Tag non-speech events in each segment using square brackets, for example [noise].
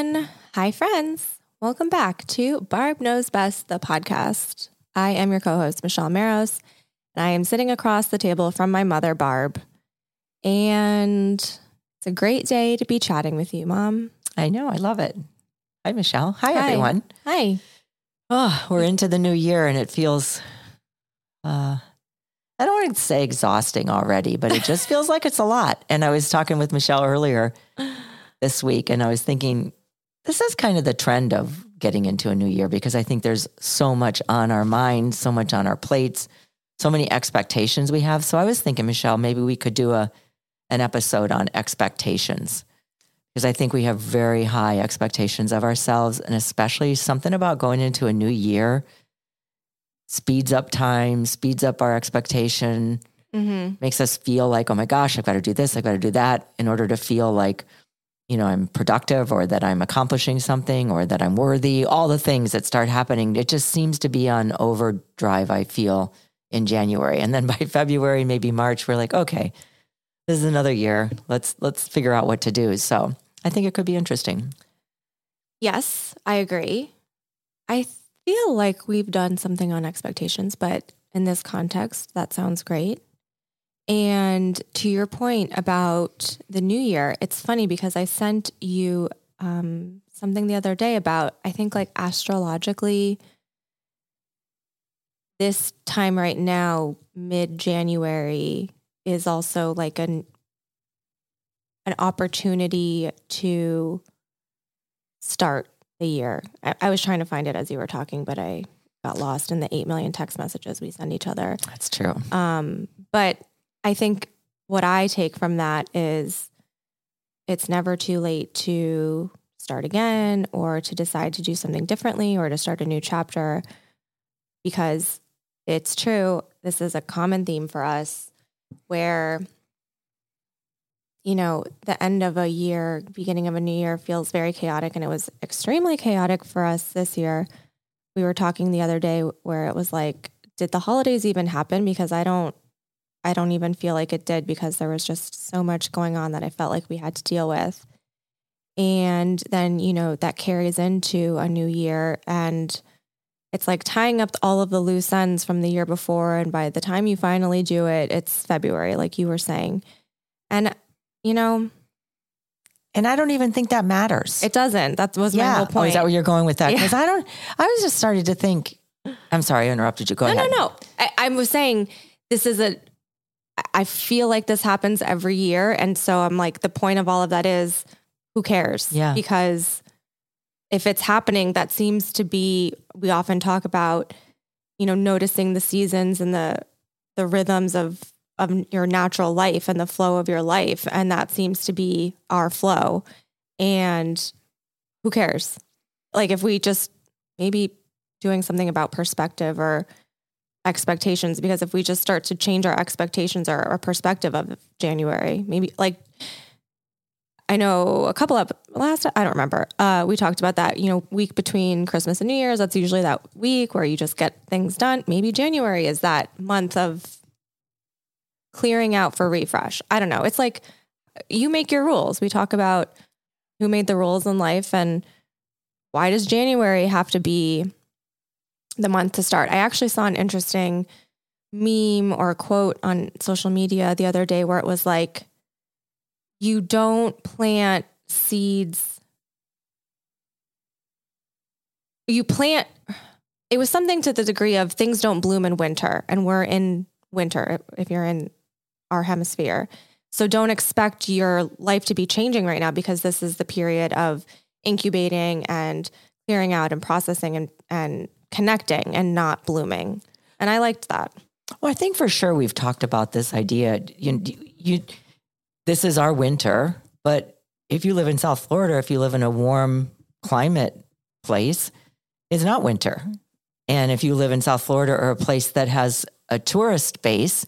Everyone. Hi, friends. Welcome back to Barb Knows Best, the podcast. I am your co host, Michelle Maros, and I am sitting across the table from my mother, Barb. And it's a great day to be chatting with you, Mom. I know. I love it. Hi, Michelle. Hi, Hi. everyone. Hi. Oh, we're into the new year and it feels, uh, I don't want to say exhausting already, but it just [laughs] feels like it's a lot. And I was talking with Michelle earlier [gasps] this week and I was thinking, this is kind of the trend of getting into a new year because I think there's so much on our minds, so much on our plates, so many expectations we have. So I was thinking, Michelle, maybe we could do a an episode on expectations because I think we have very high expectations of ourselves, and especially something about going into a new year speeds up time, speeds up our expectation, Mm-hmm. makes us feel like, oh my gosh, I've got to do this, I've got to do that in order to feel like, you know, I'm productive or that I'm accomplishing something or that I'm worthy, all the things that start happening. It just seems to be on overdrive, I feel, in January. And then [laughs] by February, maybe March, we're like, okay, this is another year. Let's let's figure out what to do. So I think it could be interesting. Yes, I agree. I feel like we've done something on expectations, but in this context, that sounds great. And to your point about the new year, it's funny because I sent you um, something the other day about, I think, like astrologically, this time right now, mid January, is also like an an opportunity to start the year. I, I was trying to find it as you were talking, but I got lost in the 8 million text messages we send each other. That's true. Um, but I think what I take from that is it's never too late to start again or to decide to do something differently or to start a new chapter because it's true. This is a common theme for us where you know, the end of a year, beginning of a new year feels very chaotic. And it was extremely chaotic for us this year. We were talking the other day where it was like, did the holidays even happen? Because I don't, I don't even feel like it did because there was just so much going on that I felt like we had to deal with. And then, you know, that carries into a new year. And it's like tying up all of the loose ends from the year before. And by the time you finally do it, it's February, like you were saying. And you know, And I don't even think that matters. it doesn't. That was my whole Oh, point. is that where you're going with that? Yeah. Because I don't. I was just starting to think. I'm sorry, I interrupted you. Go no, ahead. no, no. I, I was saying this is a. I feel like this happens every year, and so I'm like, the point of all of that is, who cares? Yeah. Because if it's happening, that seems to be. We often talk about, you know, noticing the seasons and the the rhythms of of your natural life and the flow of your life, and that seems to be our flow. And who cares? Like if we just maybe doing something about perspective or expectations because if we just start to change our expectations or our perspective of January, maybe like I know a couple of last I don't remember. Uh, we talked about that, you know, week between Christmas and New Year's. That's usually that week where you just get things done. Maybe January is that month of clearing out for refresh. I don't know. It's like you make your rules. We talk about who made the rules in life and why does January have to be the month to start? I actually saw an interesting meme or quote on social media the other day where it was like, you don't plant seeds. You plant, it was something to the degree of things don't bloom in winter, and we're in winter if you're in our hemisphere. So don't expect your life to be changing right now because this is the period of incubating and clearing out and processing and, and connecting and not blooming. And I liked that. Well, I think for sure we've talked about this idea. You, you, this is our winter, but if you live in South Florida, if you live in a warm climate place, it's not winter. And if you live in South Florida or a place that has a tourist base,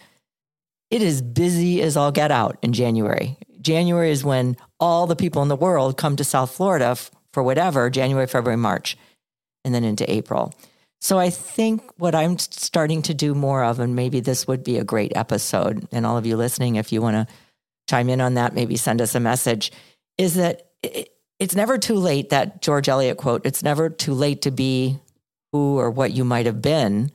it is busy as all get out in January. January is when all the people in the world come to South Florida f- for whatever, January, February, March, and then into April. So I think what I'm starting to do more of, and maybe this would be a great episode, and all of you listening, if you want to chime in on that, maybe send us a message, is that it, it's never too late. That George Eliot quote, it's never too late to be who or what you might have been.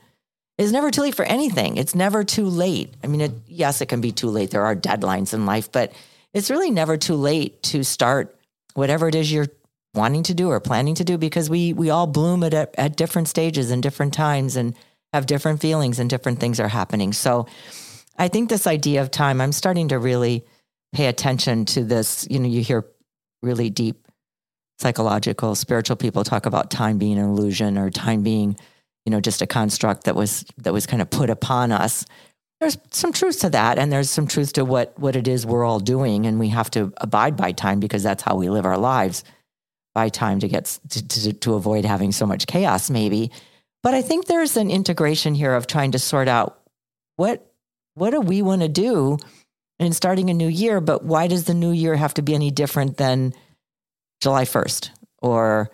It's never too late for anything. It's never too late. I mean, it, yes, it can be too late. There are deadlines in life, but it's really never too late to start whatever it is you're wanting to do or planning to do because we we all bloom at at different stages and different times and have different feelings and different things are happening. So I think this idea of time, I'm starting to really pay attention to this. You know, you hear really deep psychological, spiritual people talk about time being an illusion or time being, you know, just a construct that was that was kind of put upon us. There's some truth to that, and there's some truth to what what it is we're all doing, and we have to abide by time because that's how we live our lives buy time to get to, to, to avoid having so much chaos, maybe. But I think there's an integration here of trying to sort out what what do we want to do in starting a new year, but why does the new year have to be any different than July 1st or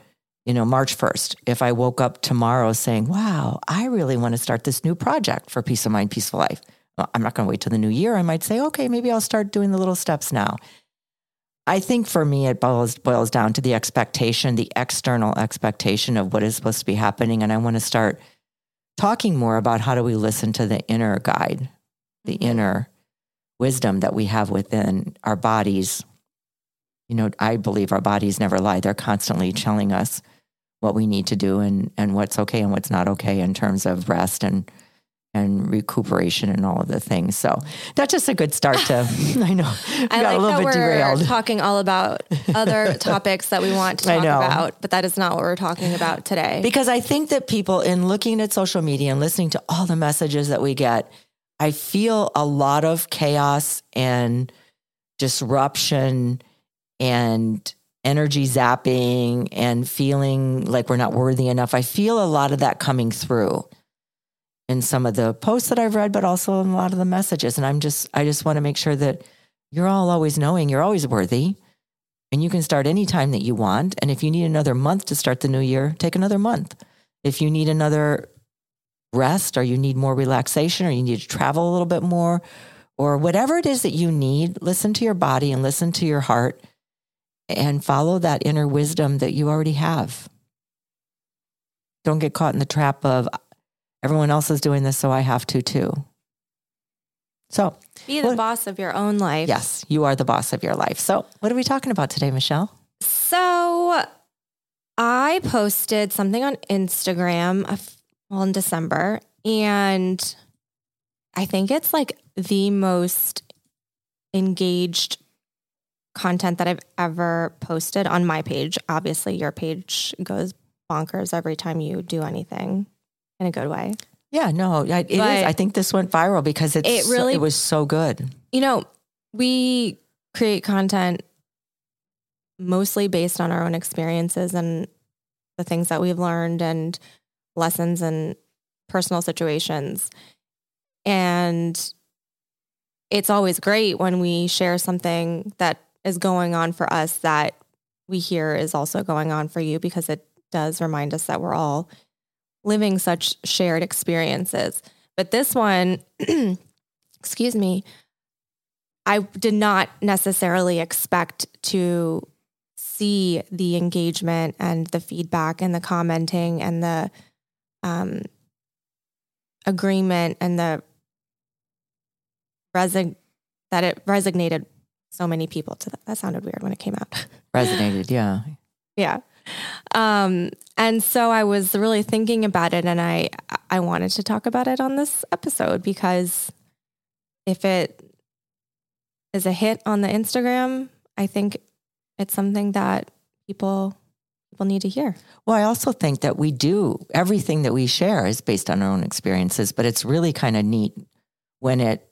you know March 1st? If I woke up tomorrow saying, "Wow, I really want to start this new project for peace of mind, peaceful life." Well, I'm not going to wait till the new year. I might say, "Okay, maybe I'll start doing the little steps now." I think for me, it boils, boils down to the expectation, the external expectation of what is supposed to be happening. And I want to start talking more about how do we listen to the inner guide, the mm-hmm. inner wisdom that we have within our bodies. You know, I believe our bodies never lie. They're constantly telling us what we need to do and, and what's okay and what's not okay in terms of rest and and recuperation and all of the things. So that's just a good start to. [laughs] I know I got like a little bit we're derailed. Talking all about other [laughs] topics that we want to talk about, but that is not what we're talking about today. Because I think that people, in looking at social media and listening to all the messages that we get, I feel a lot of chaos and disruption and energy zapping and feeling like we're not worthy enough. I feel a lot of that coming through in some of the posts that I've read, but also in a lot of the messages. And I'm just, I just want to make sure that you're all always knowing you're always worthy and you can start any time that you want. And if you need another month to start the new year, take another month. If you need another rest or you need more relaxation or you need to travel a little bit more or whatever it is that you need, listen to your body and listen to your heart and follow that inner wisdom that you already have. Don't get caught in the trap of, everyone else is doing this, so I have to too. So be the what, boss of your own life. Yes, you are the boss of your life. So, what are we talking about today, Michelle? So, I posted something on Instagram uh, well, in December, and I think it's like the most engaged content that I've ever posted on my page. Obviously, your page goes bonkers every time you do anything in a good way. Yeah, no, it is. I think this went viral because it's it really it was so good. You know, we create content mostly based on our own experiences and the things that we've learned and lessons and personal situations. And it's always great when we share something that is going on for us that we hear is also going on for you because it does remind us that we're all living such shared experiences. But this one, [clears throat] excuse me, I did not necessarily expect to see the engagement and the feedback and the commenting and the um, agreement and the resign that it resonated so many people to that. That sounded weird when it came out. [laughs] Resonated, yeah. yeah. Um, and so I was really thinking about it and I I wanted to talk about it on this episode because if it is a hit on the Instagram, I think it's something that people people need to hear. Well, I also think that we do everything that we share is based on our own experiences, but it's really kind of neat when it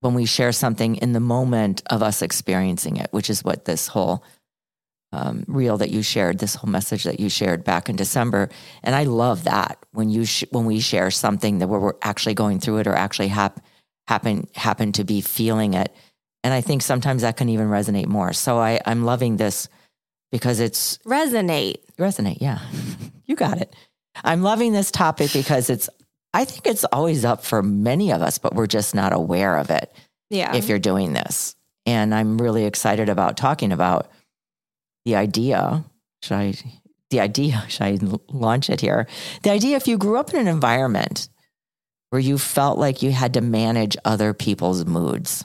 when we share something in the moment of us experiencing it, which is what this whole um, reel that you shared, this whole message that you shared back in December, and I love that when you sh- when we share something that we're, we're actually going through it or actually hap- happen happen to be feeling it, and I think sometimes that can even resonate more. So I, I'm loving this because it's Resonate. resonate. Yeah, [laughs] you got it. I'm loving this topic because it's. I think it's always up for many of us, but we're just not aware of it Yeah. if you're doing this. And I'm really excited about talking about the idea. Should I, the idea, [laughs] should I launch it here? The idea if you grew up in an environment where you felt like you had to manage other people's moods.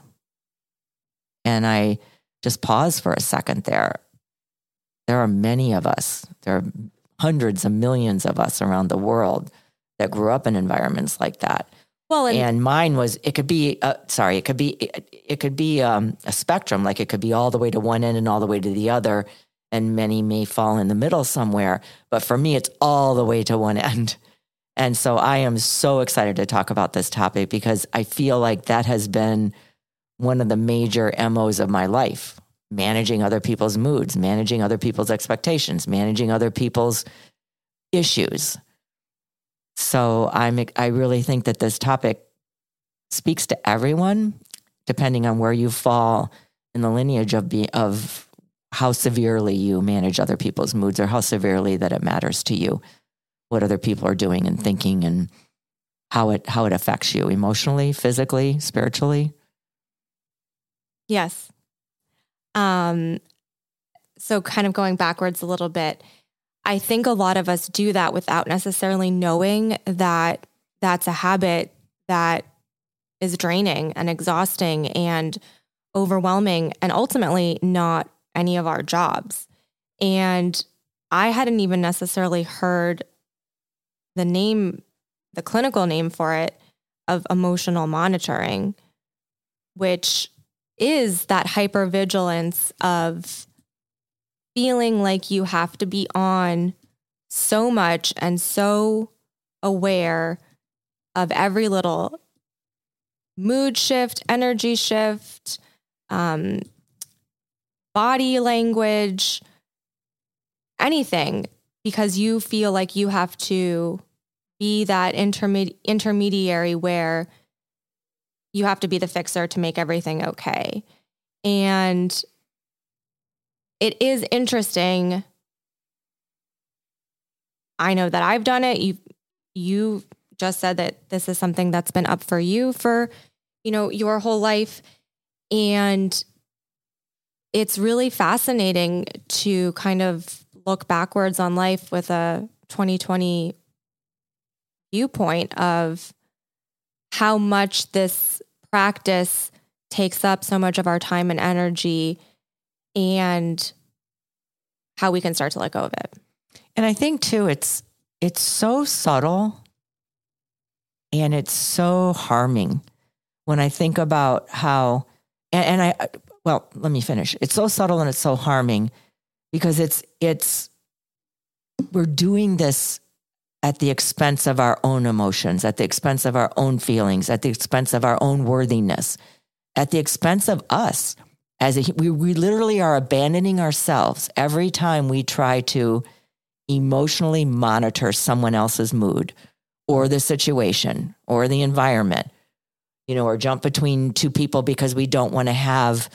And I just pause for a second there. There are many of us, there are hundreds of millions of us around the world that grew up in environments like that well, and, and mine was it could be uh, sorry it could be it, it could be um, a spectrum like it could be all the way to one end and all the way to the other and many may fall in the middle somewhere but for me it's all the way to one end. [laughs] And so i am so excited to talk about this topic because i feel like that has been one of the major mos of my life. Managing other people's moods managing other people's expectations managing other people's issues. So I'm I really think that this topic speaks to everyone, depending on where you fall in the lineage of be, of how severely you manage other people's moods or how severely that it matters to you, what other people are doing and thinking, and how it how it affects you emotionally, physically, spiritually. yes. Um, so kind of going backwards a little bit, I think a lot of us do that without necessarily knowing that that's a habit that is draining and exhausting and overwhelming and ultimately not any of our jobs. And I hadn't even necessarily heard the name, the clinical name for it of emotional monitoring, which is that hypervigilance of feeling like you have to be on so much and so aware of every little mood shift, energy shift, um, body language, anything, because you feel like you have to be that intermedi- intermediary where you have to be the fixer to make everything okay. And it is interesting. I know that I've done it. You you just said that this is something that's been up for you for, you know, your whole life and it's really fascinating to kind of look backwards on life with a 2020 viewpoint of how much this practice takes up so much of our time and energy and how we can start to let go of it. And I think too, it's it's so subtle and it's so harming when I think about how and, and I well, let me finish. It's so subtle and it's so harming because it's it's we're doing this at the expense of our own emotions, at the expense of our own feelings, at the expense of our own worthiness, at the expense of us. As a, we, we literally are abandoning ourselves every time we try to emotionally monitor someone else's mood or the situation or the environment, you know, or jump between two people because we don't want to have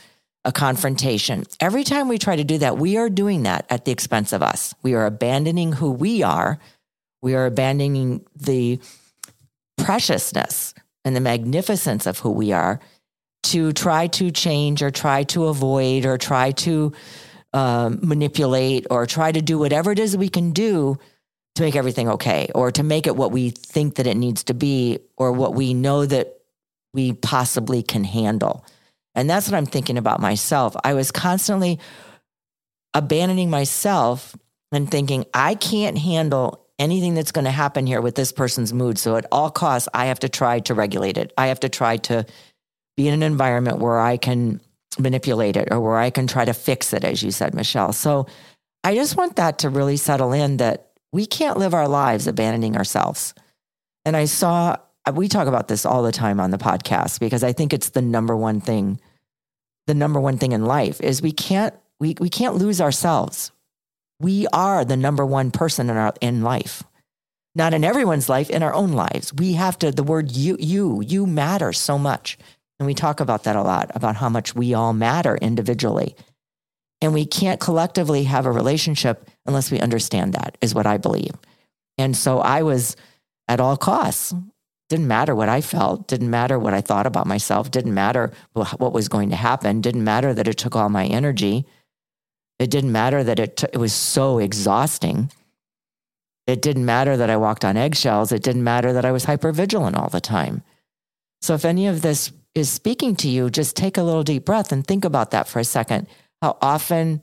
a confrontation. Every time we try to do that, we are doing that at the expense of us. We are abandoning who we are. We are abandoning the preciousness and the magnificence of who we are to try to change or try to avoid or try to um, manipulate or try to do whatever it is we can do to make everything okay or to make it what we think that it needs to be or what we know that we possibly can handle. And that's what I'm thinking about myself. I was constantly abandoning myself and thinking, I can't handle anything that's going to happen here with this person's mood. So at all costs, I have to try to regulate it. I have to try to be in an environment where I can manipulate it or where I can try to fix it, as you said, Michelle. So I just want that to really settle in that we can't live our lives abandoning ourselves. And I saw, we talk about this all the time on the podcast because I think it's the number one thing, the number one thing in life is we can't, we, we can't lose ourselves. We are the number one person in our, in life not in everyone's life, in our own lives. We have to, the word you, you, you matter so much. And we talk about that a lot about how much we all matter individually. And we can't collectively have a relationship unless we understand that, is what I believe. And so I was at all costs. Didn't matter what I felt, didn't matter what I thought about myself, didn't matter what was going to happen, didn't matter that it took all my energy. It didn't matter that it, t- it was so exhausting. It didn't matter that I walked on eggshells. It didn't matter that I was hyper vigilant all the time. So if any of this is speaking to you, just take a little deep breath and think about that for a second. How often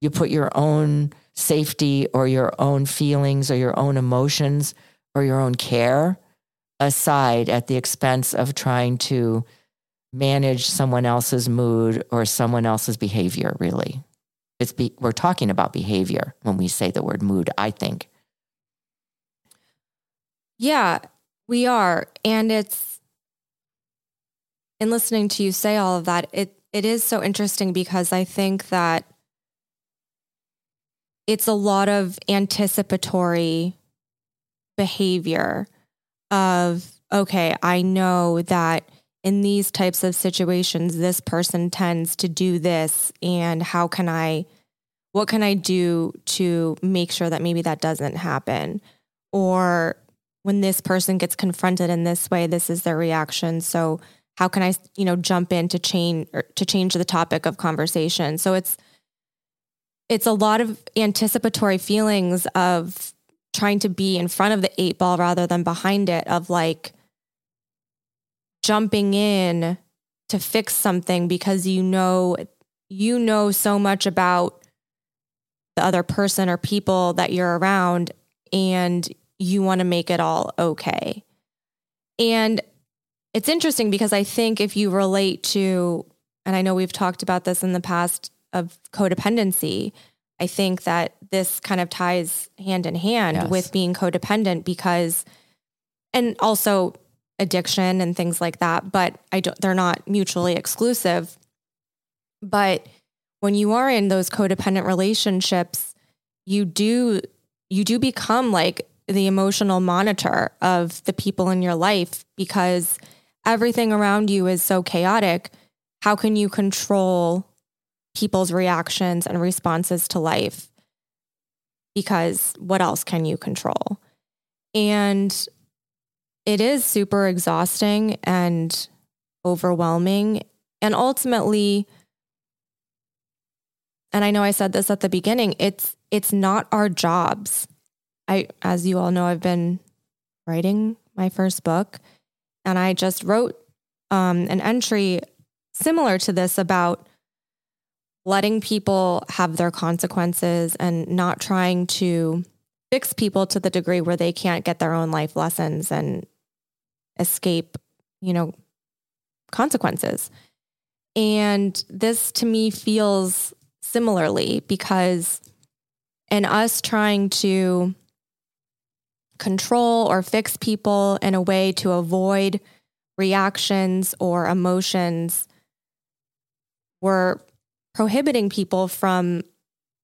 you put your own safety or your own feelings or your own emotions or your own care aside at the expense of trying to manage someone else's mood or someone else's behavior, really. It's be, we're talking about behavior when we say the word mood, I think. Yeah, we are. And it's in listening to you say all of that, it it is so interesting because I think that it's a lot of anticipatory behavior of okay, I know that in these types of situations this person tends to do this and how can I what can I do to make sure that maybe that doesn't happen? Or when this person gets confronted in this way, this is their reaction. So how can I, you know, jump in to change to change the topic of conversation? So it's it's a lot of anticipatory feelings of trying to be in front of the eight ball rather than behind it of like jumping in to fix something because you know you know so much about the other person or people that you're around and you want to make it all okay. And it's interesting because I think if you relate to, and I know we've talked about this in the past of codependency, I think that this kind of ties hand in hand yes. with being codependent because, and also addiction and things like that, but I don't, they're not mutually exclusive. But when you are in those codependent relationships, you do, you do become like the emotional monitor of the people in your life because everything around you is so chaotic. How can you control people's reactions and responses to life? Because what else can you control? And it is super exhausting and overwhelming. And ultimately, and I know I said this at the beginning, it's it's not our jobs I, as you all know, I've been writing my first book, and I just wrote um, an entry similar to this about letting people have their consequences and not trying to fix people to the degree where they can't get their own life lessons and escape, you know, consequences. And this to me feels similarly because in us trying to control or fix people in a way to avoid reactions or emotions. We're prohibiting people from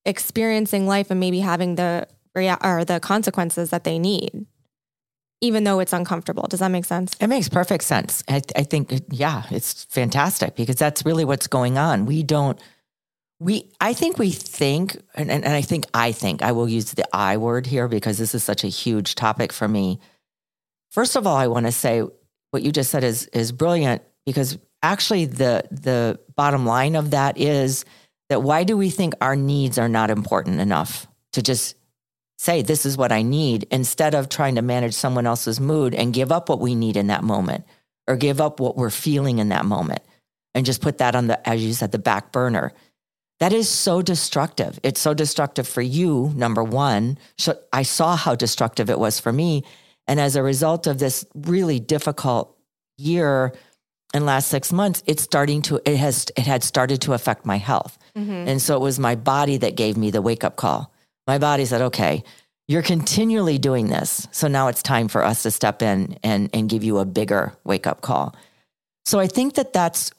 experiencing life and maybe having the or the consequences that they need even though it's uncomfortable. Does that make sense? It makes perfect sense. I, I think, yeah, it's fantastic because that's really what's going on. We don't we i think we think and, and, i think i think i will use the i word here because this is such a huge topic for me first of all i want to say what you just said is is brilliant because actually the the bottom line of that is that why do we think our needs are not important enough to just say this is what i need instead of trying to manage someone else's mood and give up what we need in that moment or give up what we're feeling in that moment and just put that on the as you said the back burner that is so destructive. It's so destructive for you, number one. I saw how destructive it was for me. And as a result of this really difficult year and last six months, it's starting to, it has, it had started to affect my health. Mm-hmm. And so it was my body that gave me the wake up call. My body said, okay, you're continually doing this. So now it's time for us to step in and, and give you a bigger wake up call. So I think that that's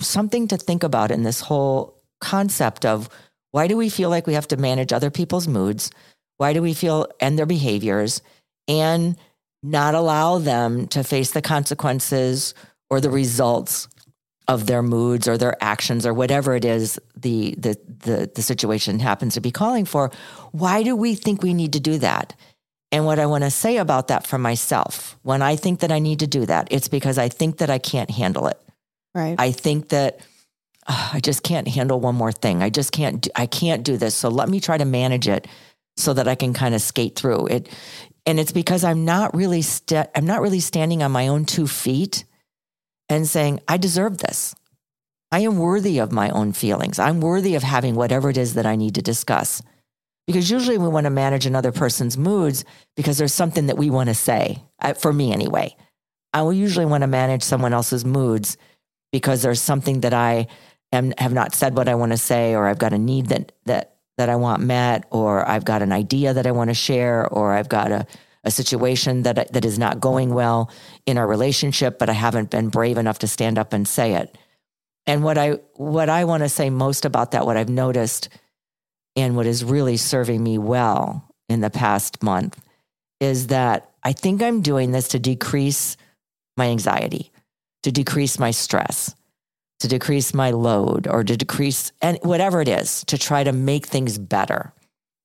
something to think about in this whole concept of why do we feel like we have to manage other people's moods? Why do we feel and their behaviors and not allow them to face the consequences or the results of their moods or their actions or whatever it is the, the the the situation happens to be calling for why do we think we need to do that? And what i want to say about that for myself when i think that i need to do that it's because i think that i can't handle it. Right. i think that "Ugh, i just can't handle one more thing. I just can't do, i can't do this. So let me try to manage it so that i can kind of skate through it. And it's because i'm not really sta i'm not really standing on my own two feet and saying, I deserve this. I am worthy of my own feelings. I'm worthy of having whatever it is that I need to discuss. Because usually we want to manage another person's moods because there's something that we want to say, uh, for me anyway. I will usually want to manage someone else's moods because there's something that I am, have not said what I want to say, or I've got a need that, that, that I want met, or I've got an idea that I want to share, or I've got a, a situation that that is not going well in our relationship, but I haven't been brave enough to stand up and say it. And what I what I want to say most about that, what I've noticed, and what is really serving me well in the past month, is that I think I'm doing this to decrease my anxiety, to decrease my stress, to decrease my load, or to decrease and whatever it is, to try to make things better.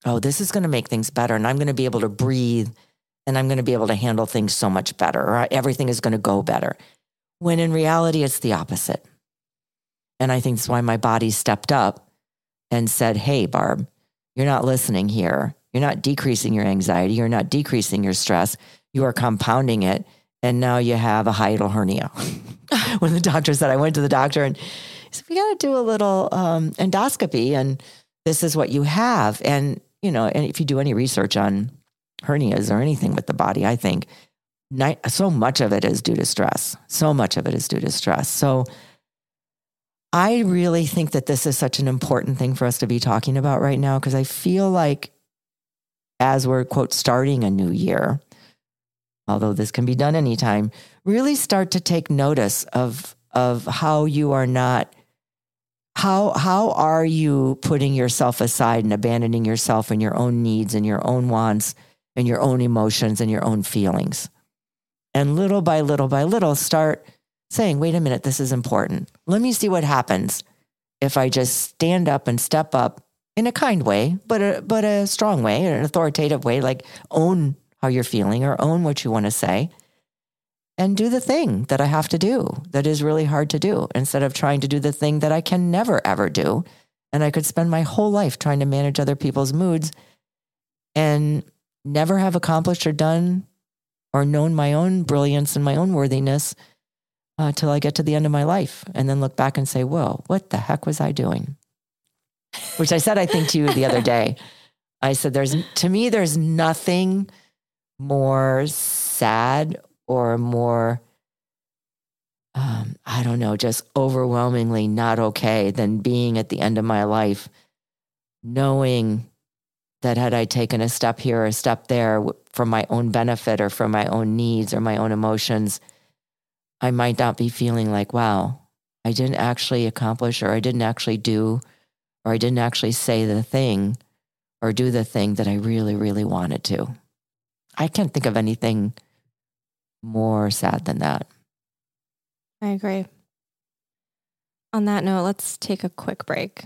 Oh, this is going to make things better, and I'm going to be able to breathe and I'm going to be able to handle things so much better, or everything is going to go better. When in reality, it's the opposite. And I think that's why my body stepped up and said, Hey, Barb, you're not listening here. You're not decreasing your anxiety. You're not decreasing your stress. You are compounding it. And now you have a hiatal hernia. [laughs] when the doctor said, I went to the doctor and he said, We got to do a little um, endoscopy, and this is what you have. And, you know, and if you do any research on hernias or anything with the body, I think so much of it is due to stress. So much of it is due to stress. So I really think that this is such an important thing for us to be talking about right now because I feel like as we're, quote, starting a new year, although this can be done anytime, really start to take notice of, of how you are not how how are you putting yourself aside and abandoning yourself and your own needs and your own wants and your own emotions and your own feelings. And little by little by little, start saying, wait a minute, this is important. Let me see what happens if I just stand up and step up in a kind way, but a, but a strong way, an authoritative way, like own how you're feeling or own what you want to say and do the thing that I have to do that is really hard to do instead of trying to do the thing that I can never, ever do. And I could spend my whole life trying to manage other people's moods and never have accomplished or done or known my own brilliance and my own worthiness uh, till I get to the end of my life and then look back and say, whoa, what the heck was I doing? Which I said, I think to you the other day. I said, there's, to me, there's nothing more sad or more, um, I don't know, just overwhelmingly not okay than being at the end of my life, knowing that had I taken a step here or a step there for my own benefit or for my own needs or my own emotions, I might not be feeling like, wow, I didn't actually accomplish or I didn't actually do or I didn't actually say the thing or do the thing that I really, really wanted to. I can't think of anything more sad than that. I agree. On that note, let's take a quick break.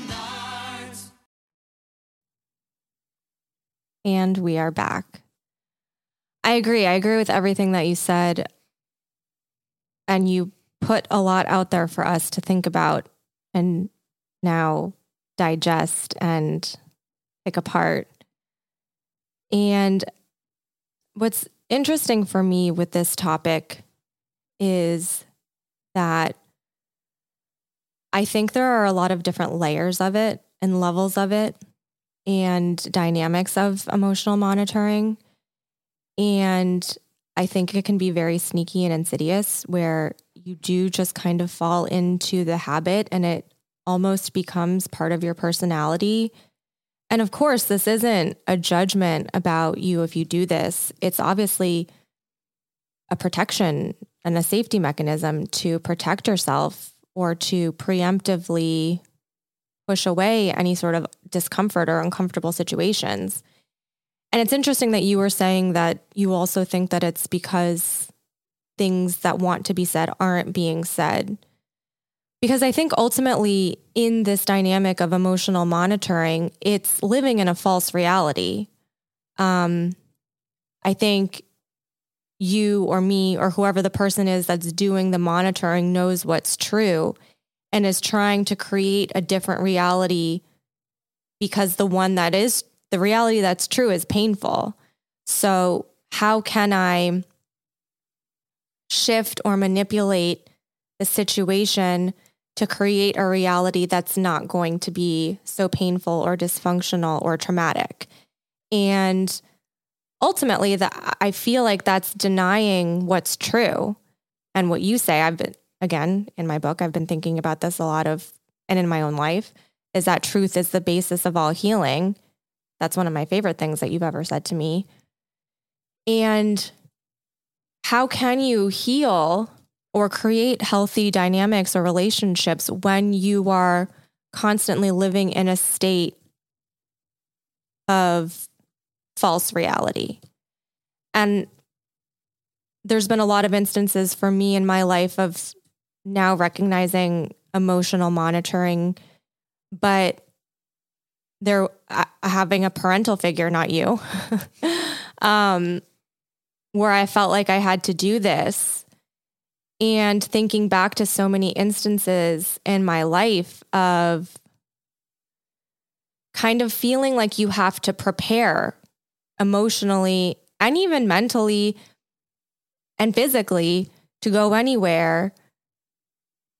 And we are back. I agree. I agree with everything that you said. And you put a lot out there for us to think about and now digest and pick apart. And what's interesting for me with this topic is that I think there are a lot of different layers of it and levels of it and dynamics of emotional monitoring. And I think it can be very sneaky and insidious where you do just kind of fall into the habit and it almost becomes part of your personality. And of course, this isn't a judgment about you if you do this. It's obviously a protection and a safety mechanism to protect yourself or to preemptively push away any sort of discomfort or uncomfortable situations. And it's interesting that you were saying that you also think that it's because things that want to be said aren't being said. Because I think ultimately, in this dynamic of emotional monitoring, it's living in a false reality. Um, I think you or me or whoever the person is that's doing the monitoring knows what's true and is trying to create a different reality because the one that is the reality that's true is painful. So, how can I shift or manipulate the situation to create a reality that's not going to be so painful or dysfunctional or traumatic? And ultimately that I feel like that's denying what's true and what you say. I've been again in my book, I've been thinking about this a lot of and in my own life is that truth is the basis of all healing. That's one of my favorite things that you've ever said to me. And how can you heal or create healthy dynamics or relationships when you are constantly living in a state of false reality. And there's been a lot of instances for me in my life of now recognizing emotional monitoring, but they're uh, having a parental figure, not you, [laughs] um, where I felt like I had to do this. And thinking back to so many instances in my life of kind of feeling like you have to prepare emotionally and even mentally and physically to go anywhere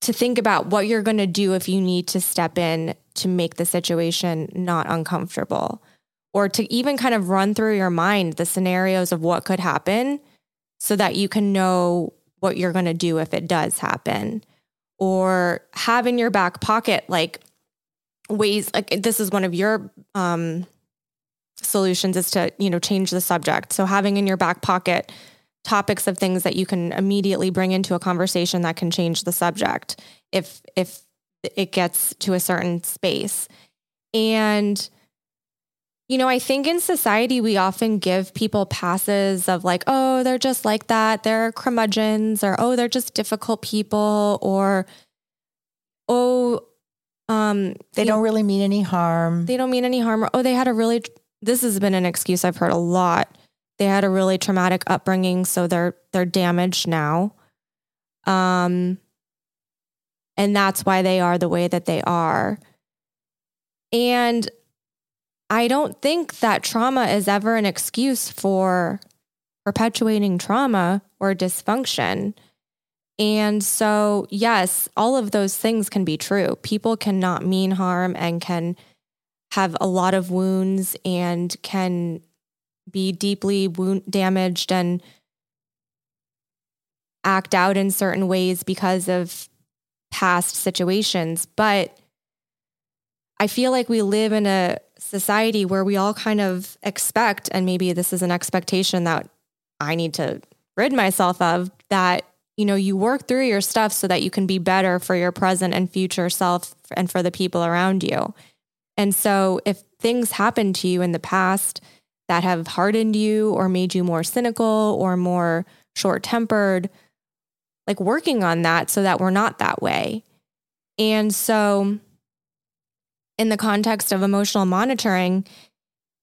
to think about what you're going to do if you need to step in to make the situation not uncomfortable or to even kind of run through your mind the scenarios of what could happen so that you can know what you're going to do if it does happen or have in your back pocket like ways like this is one of your um solutions is to, you know, change the subject. So having in your back pocket topics of things that you can immediately bring into a conversation that can change the subject if if it gets to a certain space. And you know, I think in society we often give people passes of like, oh, they're just like that, they're curmudgeons, or oh, they're just difficult people, or oh, um, They don't really mean any harm. they don't mean any harm, or oh, they had a really this has been an excuse I've heard a lot. They had a really traumatic upbringing, so they're they're damaged now. Um and that's why they are the way that they are. And I don't think that trauma is ever an excuse for perpetuating trauma or dysfunction. And so, yes, all of those things can be true. People cannot mean harm and can have a lot of wounds and can be deeply wound damaged and act out in certain ways because of past situations. But I feel like we live in a society where we all kind of expect, and maybe this is an expectation that I need to rid myself of, that you know you work through your stuff so that you can be better for your present and future self and for the people around you. And so if things happen to you in the past that have hardened you or made you more cynical or more short tempered, like working on that so that we're not that way. And so, in the context of emotional monitoring,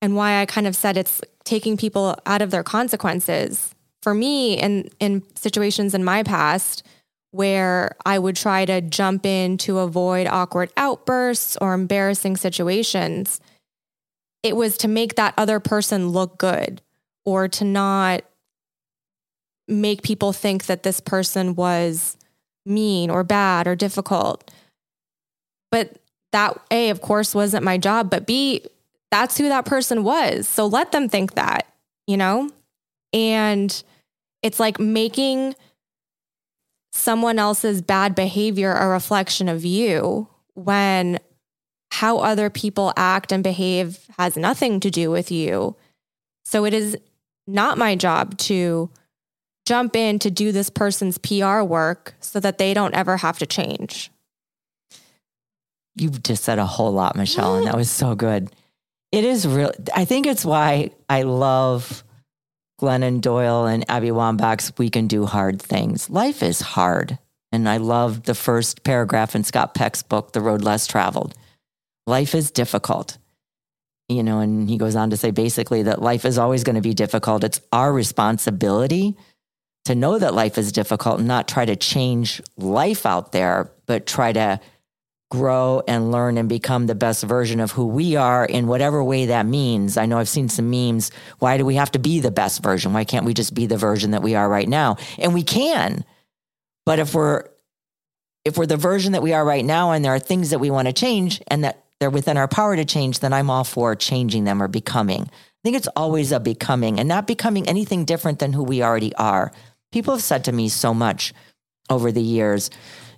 and why I kind of said it's taking people out of their consequences. For me, in in situations in my past, where I would try to jump in to avoid awkward outbursts or embarrassing situations. It was to make that other person look good or to not make people think that this person was mean or bad or difficult. But that A, of course, wasn't my job, but B, that's who that person was. So let them think that, you know? And it's like making someone else's bad behavior a reflection of you when how other people act and behave has nothing to do with you. So it is not my job to jump in to do this person's PR work so that they don't ever have to change. You just said a whole lot, Michelle, and that was so good. It is real. I think it's why I love Glennon Doyle and Abby Wambach's We Can Do Hard Things. Life is hard. And I love the first paragraph in Scott Peck's book, The Road Less Traveled. Life is difficult. You know, and he goes on to say basically that life is always going to be difficult. It's our responsibility to know that life is difficult and not try to change life out there, but try to grow and learn and become the best version of who we are in whatever way that means. I know I've seen some memes. Why do we have to be the best version? Why can't we just be the version that we are right now? And we can. But if we're if we're the version that we are right now and there are things that we want to change and that they're within our power to change, then I'm all for changing them or becoming. I think it's always a becoming and not becoming anything different than who we already are. People have said to me so much over the years,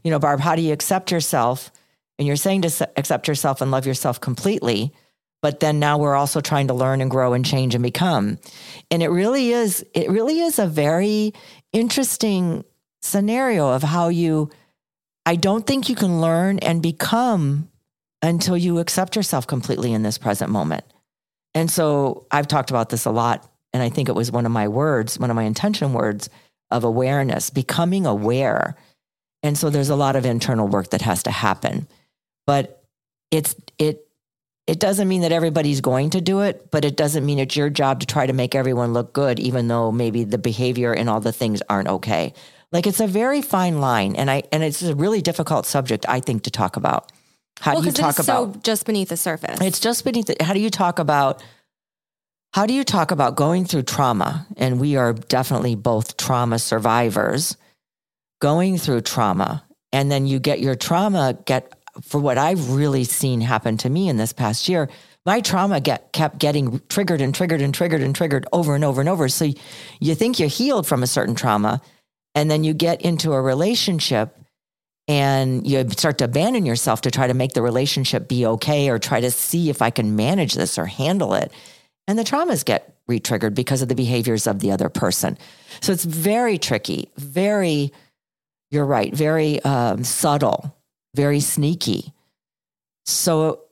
you know, Barb, how do you accept yourself? And you're saying to accept yourself and love yourself completely. But then now we're also trying to learn and grow and change and become. And it really is, it really is a very interesting scenario of how you, I don't think you can learn and become until you accept yourself completely in this present moment. And so I've talked about this a lot. And I think it was one of my words, one of my intention words of awareness, becoming aware. And so there's a lot of internal work that has to happen. But it's, it, it doesn't mean that everybody's going to do it, but it doesn't mean it's your job to try to make everyone look good, even though maybe the behavior and all the things aren't okay. Like it's a very fine line. And I, and it's a really difficult subject, I think, to talk about. How Well, do you talk it's about so just beneath the surface. it's just beneath the, how do you talk about how do you talk about going through trauma? And we are definitely both trauma survivors going through trauma. And then you get your trauma get for what I've really seen happen to me in this past year. My trauma get kept getting triggered and triggered and triggered and triggered over and over and over. So you think you're healed from a certain trauma, and then you get into a relationship and you start to abandon yourself to try to make the relationship be okay or try to see if I can manage this or handle it. And the traumas get re-triggered because of the behaviors of the other person. So it's very tricky, very, you're right, very um, subtle, very sneaky. So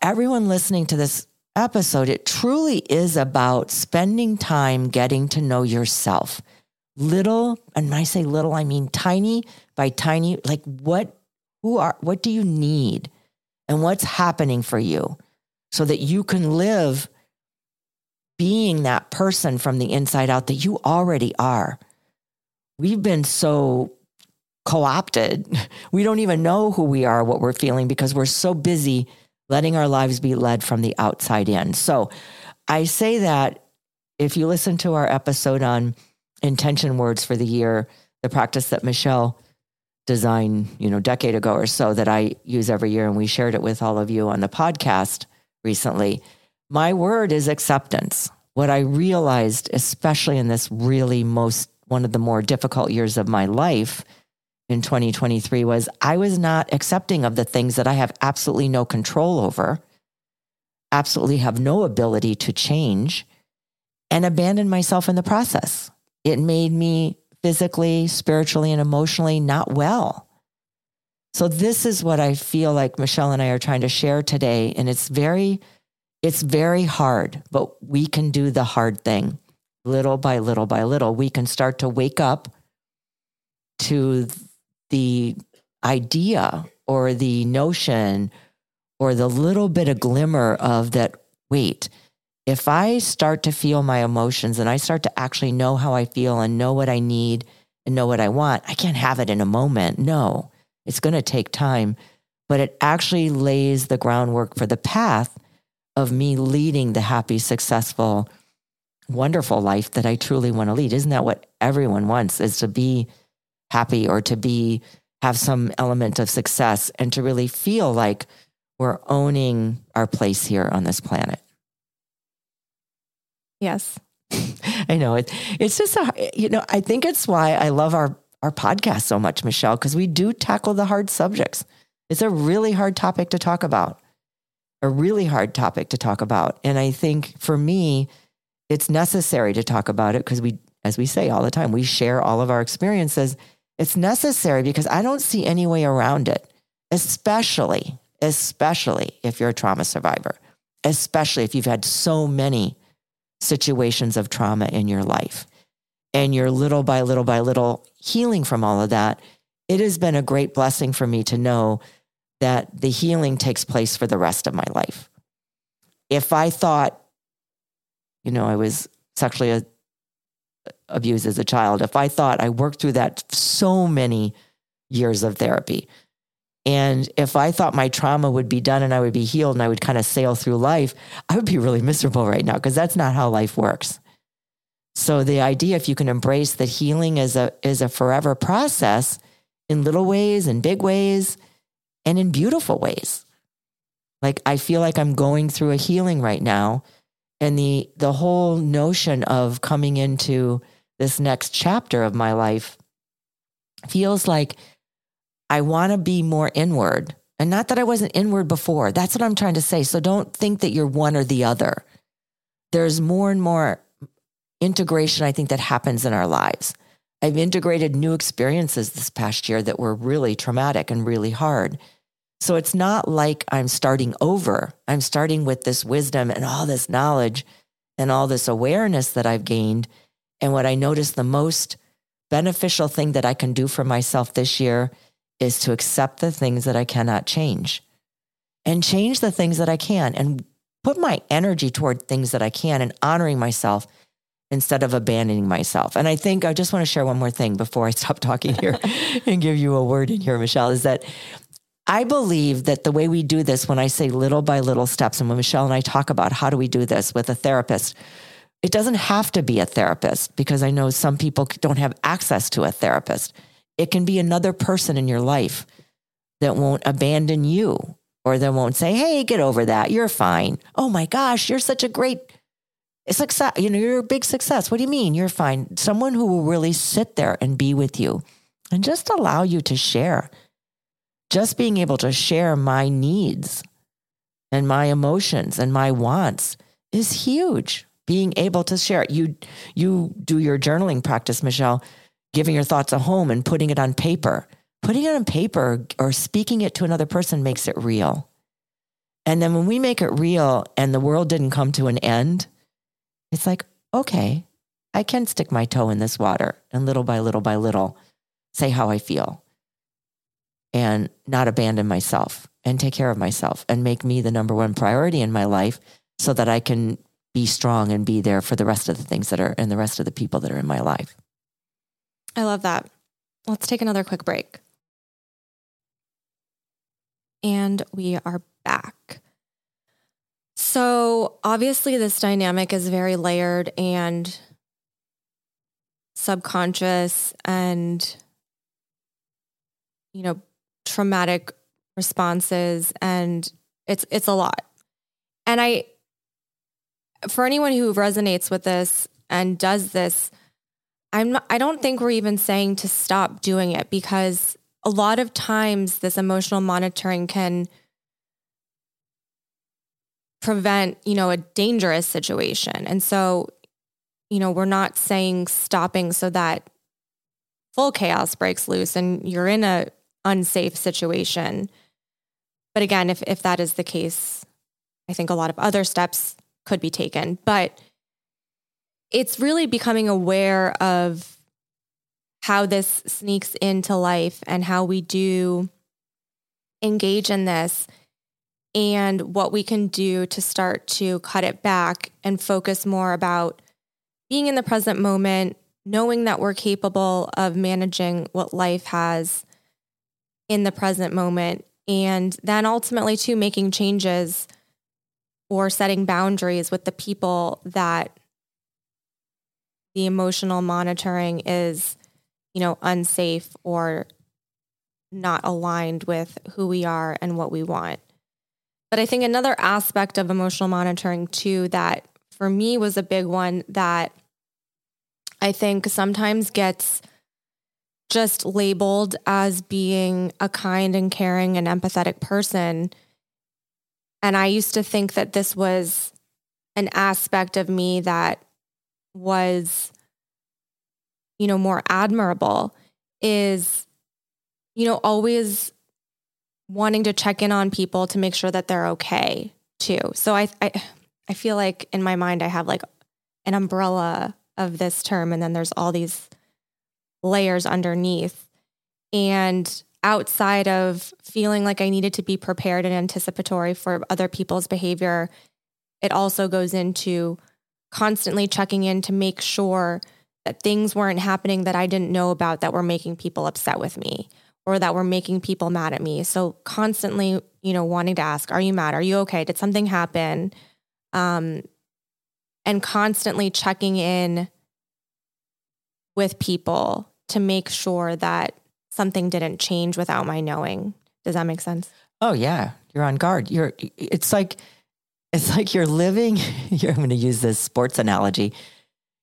everyone listening to this episode, it truly is about spending time getting to know yourself. Little, and when I say little, I mean tiny by tiny, like what, who are, what do you need? And what's happening for you so that you can live being that person from the inside out that you already are. We've been so co opted. [laughs] We don't even know who we are, what we're feeling, because we're so busy letting our lives be led from the outside in. So I say that if you listen to our episode on intention words for the year, the practice that Michelle designed, you know, decade ago or so that I use every year, and we shared it with all of you on the podcast recently. My word is acceptance. What I realized, especially in this really most one of the more difficult years of my life in 2023, was I was not accepting of the things that I have absolutely no control over, absolutely have no ability to change, and abandon myself in the process. It made me physically, spiritually, and emotionally not well. So, this is what I feel like Michelle and I are trying to share today. And it's very, it's very hard, but we can do the hard thing little by little by little. We can start to wake up to the idea or the notion or the little bit of glimmer of that wait, if I start to feel my emotions and I start to actually know how I feel and know what I need and know what I want, I can't have it in a moment. No, it's going to take time, but it actually lays the groundwork for the path of me leading the happy, successful, wonderful life that I truly want to lead. Isn't that what everyone wants is to be happy or to be have some element of success and to really feel like we're owning our place here on this planet. Yes. [laughs] I know it. It's just a, you know, I think it's why I love our our podcast so much, Michelle, because we do tackle the hard subjects. It's a really hard topic to talk about, a really hard topic to talk about, and I think for me, it's necessary to talk about it because we, as we say all the time, we share all of our experiences. It's necessary because I don't see any way around it, especially, especially if you're a trauma survivor, especially if you've had so many situations of trauma in your life and you're little by little by little healing from all of that. It has been a great blessing for me to know that the healing takes place for the rest of my life. If I thought, you know, I was sexually a- abused as a child, if I thought I worked through that so many years of therapy, and if I thought my trauma would be done and I would be healed and I would kind of sail through life, I would be really miserable right now because that's not how life works. So the idea, if you can embrace that healing is a is a forever process in little ways, in big ways, and in beautiful ways. Like I feel like I'm going through a healing right now. And the the whole notion of coming into this next chapter of my life feels like I want to be more inward. And not that I wasn't inward before. That's what I'm trying to say. So don't think that you're one or the other. There's more and more integration, I think, that happens in our lives. I've integrated new experiences this past year that were really traumatic and really hard. So it's not like I'm starting over. I'm starting with this wisdom and all this knowledge and all this awareness that I've gained. And what I notice the most beneficial thing that I can do for myself this year is to accept the things that I cannot change and change the things that I can and put my energy toward things that I can and honoring myself instead of abandoning myself. And I think I just want to share one more thing before I stop talking here [laughs] and give you a word in here, Michelle, is that I believe that the way we do this, when I say little by little steps, and when Michelle and I talk about how do we do this with a therapist, it doesn't have to be a therapist because I know some people don't have access to a therapist. It can be another person in your life that won't abandon you or that won't say, Hey, get over that. You're fine. Oh my gosh, you're such a great success. You know, you're a big success. What do you mean? You're fine. Someone who will really sit there and be with you and just allow you to share. Just being able to share my needs and my emotions and my wants is huge. Being able to share it. You you do your journaling practice, Michelle, giving your thoughts a home and putting it on paper. Putting it on paper or speaking it to another person makes it real. And then when we make it real and the world didn't come to an end, it's like, okay, I can stick my toe in this water and little by little by little say how I feel and not abandon myself and take care of myself and make me the number one priority in my life so that I can be strong and be there for the rest of the things that are and the rest of the people that are in my life. I love that. Let's take another quick break. And we are back. So, obviously, this dynamic is very layered and subconscious and, you know, traumatic responses. And it's, it's a lot. And I, for anyone who resonates with this and does this, I'm not, I don't think we're even saying to stop doing it because a lot of times this emotional monitoring can prevent, you know, a dangerous situation. And so, you know, we're not saying stopping so that full chaos breaks loose and you're in a unsafe situation. But again, if if that is the case, I think a lot of other steps could be taken. But it's really becoming aware of how this sneaks into life and how we do engage in this and what we can do to start to cut it back and focus more about being in the present moment, knowing that we're capable of managing what life has in the present moment, and then ultimately, too, making changes or setting boundaries with the people that the emotional monitoring is, you know, unsafe or not aligned with who we are and what we want. But I think another aspect of emotional monitoring, too, that for me was a big one that I think sometimes gets just labeled as being a kind and caring and empathetic person. And I used to think that this was an aspect of me that was, you know, more admirable is, you know, always wanting to check in on people to make sure that they're okay too. So I, I, I feel like in my mind I have like an umbrella of this term, and then there's all these layers underneath. And outside of feeling like I needed to be prepared and anticipatory for other people's behavior, it also goes into constantly checking in to make sure that things weren't happening that I didn't know about that were making people upset with me or that were making people mad at me. So constantly, you know, wanting to ask, are you mad? Are you okay? Did something happen? Um, and constantly checking in with people to make sure that something didn't change without my knowing. Does that make sense? Oh yeah, you're on guard. You're it's like it's like you're living [laughs] you're I'm going to use this sports analogy.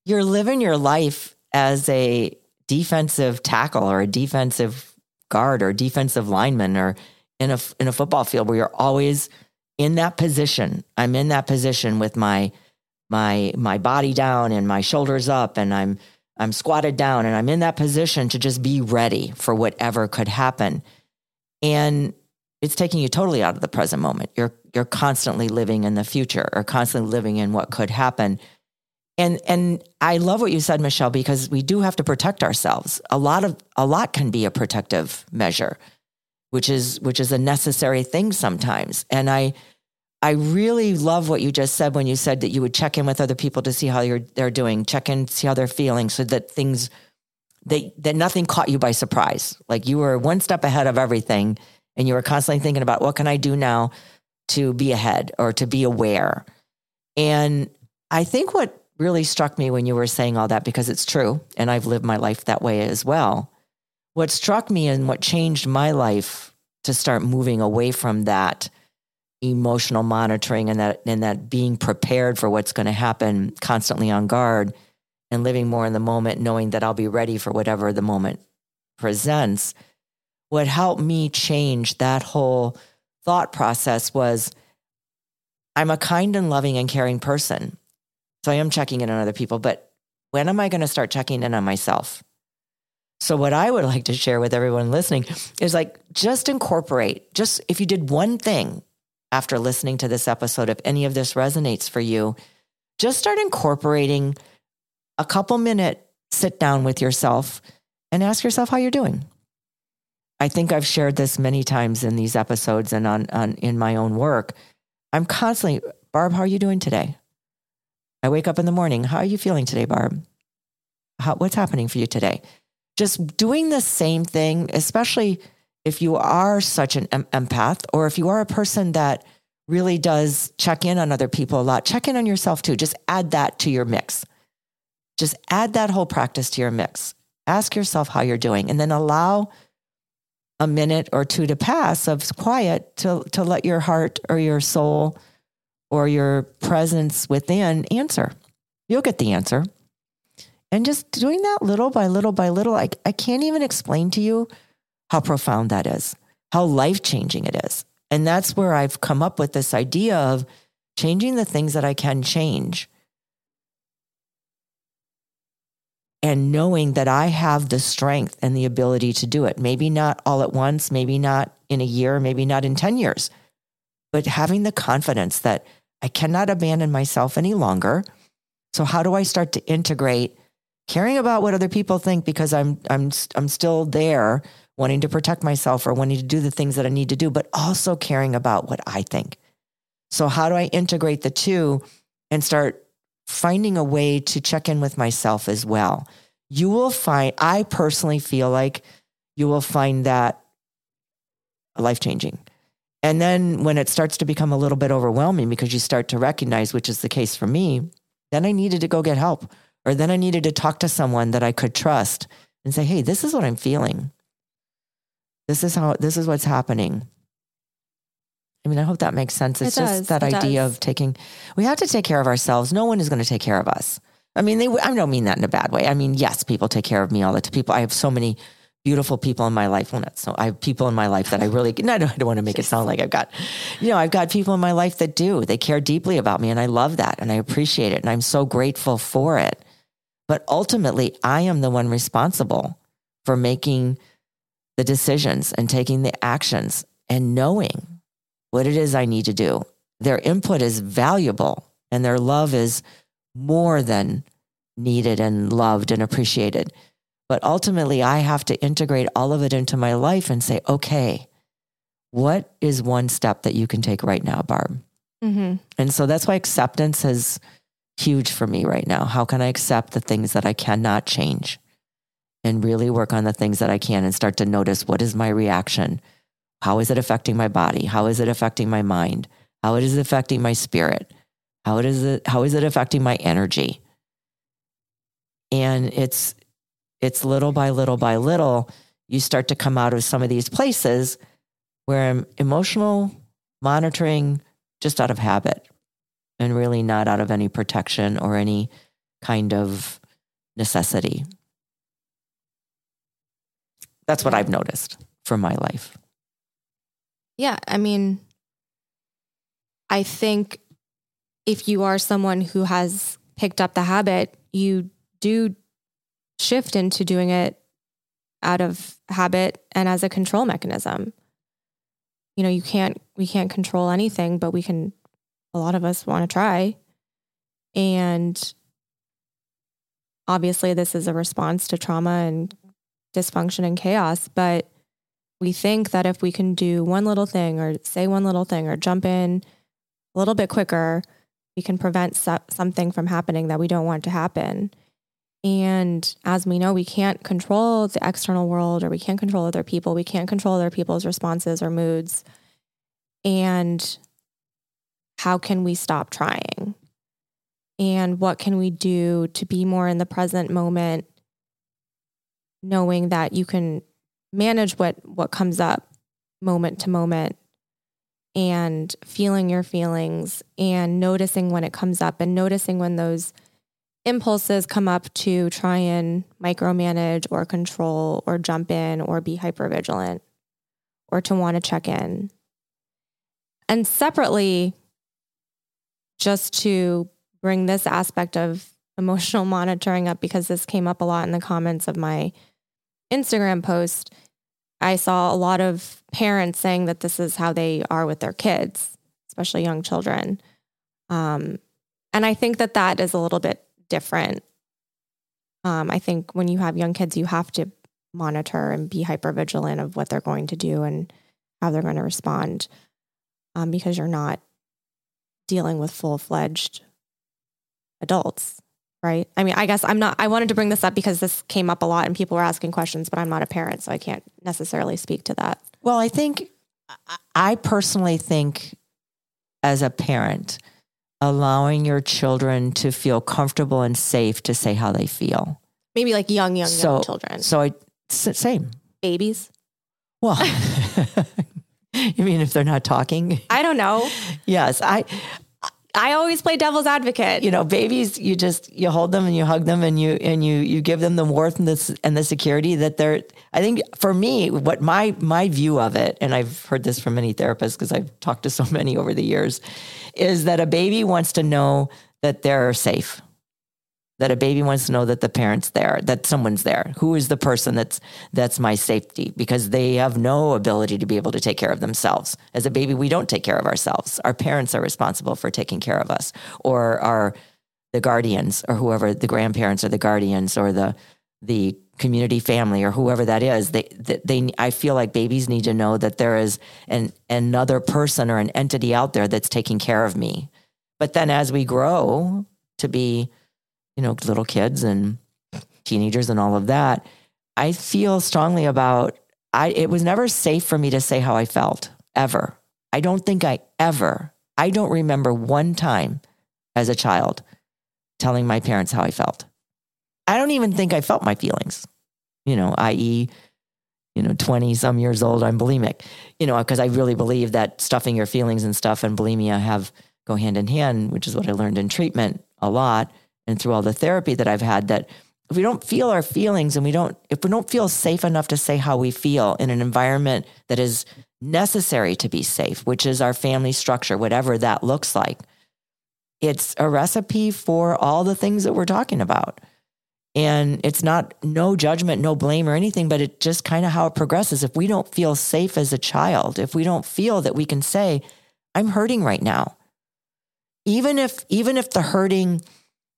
You're living your life as a defensive tackle or a defensive guard or defensive lineman or in a in a football field where you're always in that position. I'm in that position with my my my body down and my shoulders up and I'm I'm squatted down and I'm in that position to just be ready for whatever could happen. And it's taking you totally out of the present moment. You're you're constantly living in the future or constantly living in what could happen. And and I love what you said, Michelle, because we do have to protect ourselves. A lot of a lot can be a protective measure, which is which is a necessary thing sometimes. And I I really love what you just said when you said that you would check in with other people to see how they're doing, check in, see how they're feeling, so that things that that nothing caught you by surprise. Like you were one step ahead of everything, and you were constantly thinking about what can I do now to be ahead or to be aware. And I think what really struck me when you were saying all that, because it's true, and I've lived my life that way as well. What struck me and what changed my life to start moving away from that emotional monitoring and that and that being prepared for what's going to happen constantly on guard and living more in the moment knowing that I'll be ready for whatever the moment presents what helped me change that whole thought process was I'm a kind and loving and caring person. So I am checking in on other people, but when am I going to start checking in on myself? So what I would [laughs] like to share with everyone listening is like just incorporate just if you did one thing after listening to this episode, if any of this resonates for you, just start incorporating a couple minute sit down with yourself and ask yourself how you're doing. I think I've shared this many times in these episodes and on, on in my own work. I'm constantly, Barb, how are you doing today? I wake up in the morning. How are you feeling today, Barb? How, what's happening for you today? Just doing the same thing, especially if you are such an em- empath or if you are a person that really does check in on other people a lot, check in on yourself too. Just add that to your mix. Just add that whole practice to your mix. Ask yourself how you're doing and then allow a minute or two to pass of quiet to, to let your heart or your soul or your presence within answer. You'll get the answer. And just doing that little by little by little, I, I can't even explain to you how profound that is, how life changing it is. And that's where I've come up with this idea of changing the things that I can change. And knowing that I have the strength and the ability to do it. Maybe not all at once, maybe not in a year, maybe not in 10 years, but having the confidence that I cannot abandon myself any longer. So, how do I start to integrate caring about what other people think because I'm, I'm, I'm still there wanting to protect myself or wanting to do the things that I need to do, but also caring about what I think. So, how do I integrate the two and start finding a way to check in with myself as well? You will find, I personally feel like you will find that life changing. And then when it starts to become a little bit overwhelming because you start to recognize, which is the case for me, then I needed to go get help. Or then I needed to talk to someone that I could trust and say, hey, this is what I'm feeling. This is how, this is what's happening. I mean, I hope that makes sense. It's It just does. that It idea does. of taking, we have to take care of ourselves. No one is going to take care of us. I mean, they, I don't mean that in a bad way. I mean, yes, people take care of me all the time. People, I have so many beautiful people in my life. Well, not so, I have people in my life that I really, [laughs] no, I don't, I don't want to make it sound like I've got, you know, I've got people in my life that do. They care deeply about me and I love that and I appreciate it and I'm so grateful for it. But ultimately, I am the one responsible for making the decisions and taking the actions and knowing what it is I need to do. Their input is valuable and their love is more than needed and loved and appreciated. But ultimately, I have to integrate all of it into my life and say, okay, what is one step that you can take right now, Barb? Mm-hmm. And so that's why acceptance is huge for me right now. How can I accept the things that I cannot change and really work on the things that I can and start to notice what is my reaction? How is it affecting my body? How is it affecting my mind? How is it affecting my spirit? How it is it how is it affecting my energy? And it's it's little by little by little you start to come out of some of these places where I'm emotional monitoring just out of habit and really not out of any protection or any kind of necessity. That's what I've noticed for my life. Yeah, I mean, I think if you are someone who has picked up the habit, you do shift into doing it out of habit and as a control mechanism. You know, you can't, we can't control anything, but we can, a lot of us want to try. And obviously, this is a response to trauma and dysfunction and chaos, but we think that if we can do one little thing or say one little thing or jump in a little bit quicker, we can prevent so- something from happening that we don't want to happen. And as we know, we can't control the external world or we can't control other people. We can't control other people's responses or moods. And how can we stop trying? And what can we do to be more in the present moment, knowing that you can manage what what comes up moment to moment and feeling your feelings and noticing when it comes up and noticing when those impulses come up to try and micromanage or control or jump in or be hypervigilant or to want to check in. And separately, just to bring this aspect of emotional [laughs] monitoring up because this came up a lot in the comments of my Instagram post. I saw a lot of parents saying that this is how they are with their kids, especially young children. Um, and I think that that is a little bit different. Um, I think when you have young kids, you have to monitor and be hyper vigilant of what they're going to do and how they're going to respond um, because you're not dealing with full fledged adults, right? I mean, I guess I'm not, I wanted to bring this up because this came up a lot and people were asking questions, but I'm not a parent, so I can't necessarily speak to that. Well, I think, I personally think as a parent, allowing your children to feel comfortable and safe to say how they feel. Maybe like young, young, so, young children, So I, same. babies. Well, [laughs] you mean if they're not talking? I don't know. [laughs] Yes, I, I always play devil's advocate. you know, babies, you just you hold them and you hug them and you and you you give them the warmth and the and the security that they're. I think for me, what my my view of it, and I've heard this from many therapists because I've talked to so [laughs] many over the years, is that a baby wants to know that they're safe. That a baby wants to know that the parent's there, that someone's there. Who is the person that's that's my safety? Because they have no ability to be able to take care of themselves. As a baby, we don't take care of ourselves. Our parents are responsible for taking care of us, or our the guardians, or whoever the grandparents or the guardians, or the the community family, or whoever that is. They they, they I feel like babies need to know that there is an another person or an entity out there that's taking care of me. But then as we grow to be you know, little kids and teenagers and all of that, I feel strongly about I it was never safe for me to say how I felt ever. I don't think I ever, I don't remember one time as a child telling my parents how I felt. I don't even think I felt my feelings, you know, i.e., you know, 20 some years old, I'm bulimic, you know, because I really believe that stuffing your feelings and stuff and bulimia have go hand in hand, which is what I learned in treatment a lot and through all the therapy that I've had that if we don't feel our feelings and we don't if we don't feel safe enough to say how we feel in an environment that is necessary to be safe, which is our family structure, whatever that looks like, it's a recipe for all the things that we're talking about. And it's not no judgment, no blame or anything, but it just kind of how it progresses. If we don't feel safe as a child, if we don't feel that we can say, I'm hurting right now, even if even if the hurting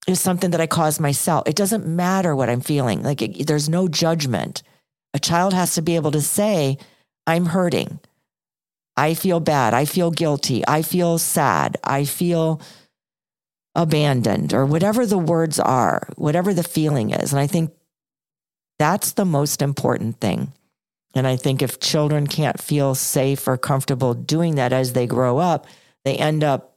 is something that I caused myself, it doesn't matter what I'm feeling. Like it, there's no judgment. A child has to be able to say, I'm hurting. I feel bad. I feel guilty. I feel sad. I feel abandoned or whatever the words are, whatever the feeling is. And I think that's the most important thing. And I think if children can't feel safe or comfortable doing that as they grow up, they end up,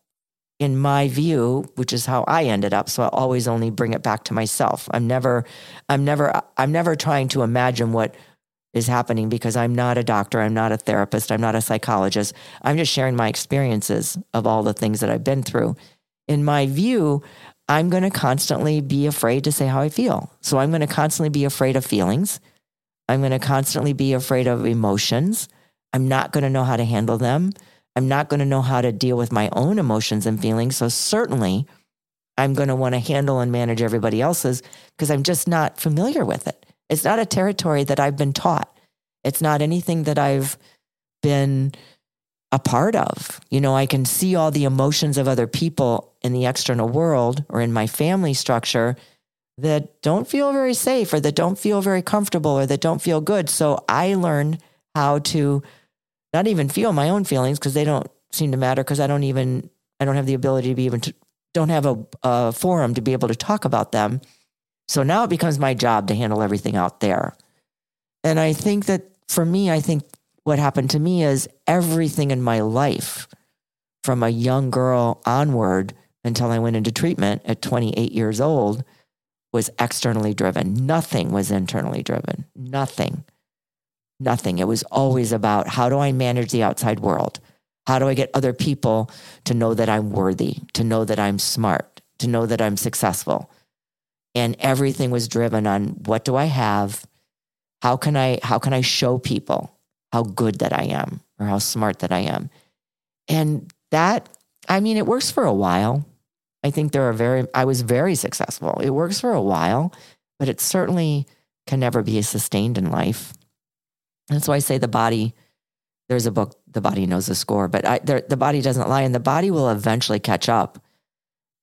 in my view, which is how I ended up. So I always only bring it back to myself. I'm never, I'm never, I'm never trying to imagine what is happening because I'm not a doctor. I'm not a therapist. I'm not a psychologist. I'm just sharing my experiences of all the things that I've been through in my view, I'm going to constantly be afraid to say how I feel. So I'm going to constantly be afraid of feelings. I'm going to constantly be afraid of emotions. I'm not going to know how to handle them. I'm not going to know how to deal with my own emotions and feelings. So certainly I'm going to want to handle and manage everybody else's because I'm just not familiar with it. It's not a territory that I've been taught. It's not anything that I've been a part of. You know, I can see all the emotions of other people in the external world or in my family structure that don't feel very safe or that don't feel very comfortable or that don't feel good. So I learn how to not even feel my own feelings because they don't seem to matter because I don't even, I don't have the ability to be even, to, don't have a, a forum to be able to talk about them. So now it becomes my job to handle everything out there. And I think that for me, I think what happened to me is everything in my life from a young girl onward until I went into treatment at 28 years old was externally driven. Nothing was internally driven. Nothing. Nothing. It was always about how do I manage the outside world? How do I get other people to know that I'm worthy, to know that I'm smart, to know that I'm successful? And everything was driven on what do I have? How can I how can I show people how good that I am or how smart that I am. And that, I mean, it works for a while. I think there are very, I was very successful. It works for a while, but it certainly can never be sustained in life. That's why I say the body, there's a book, The Body Knows the Score, but I, there, the body doesn't lie and the body will eventually catch up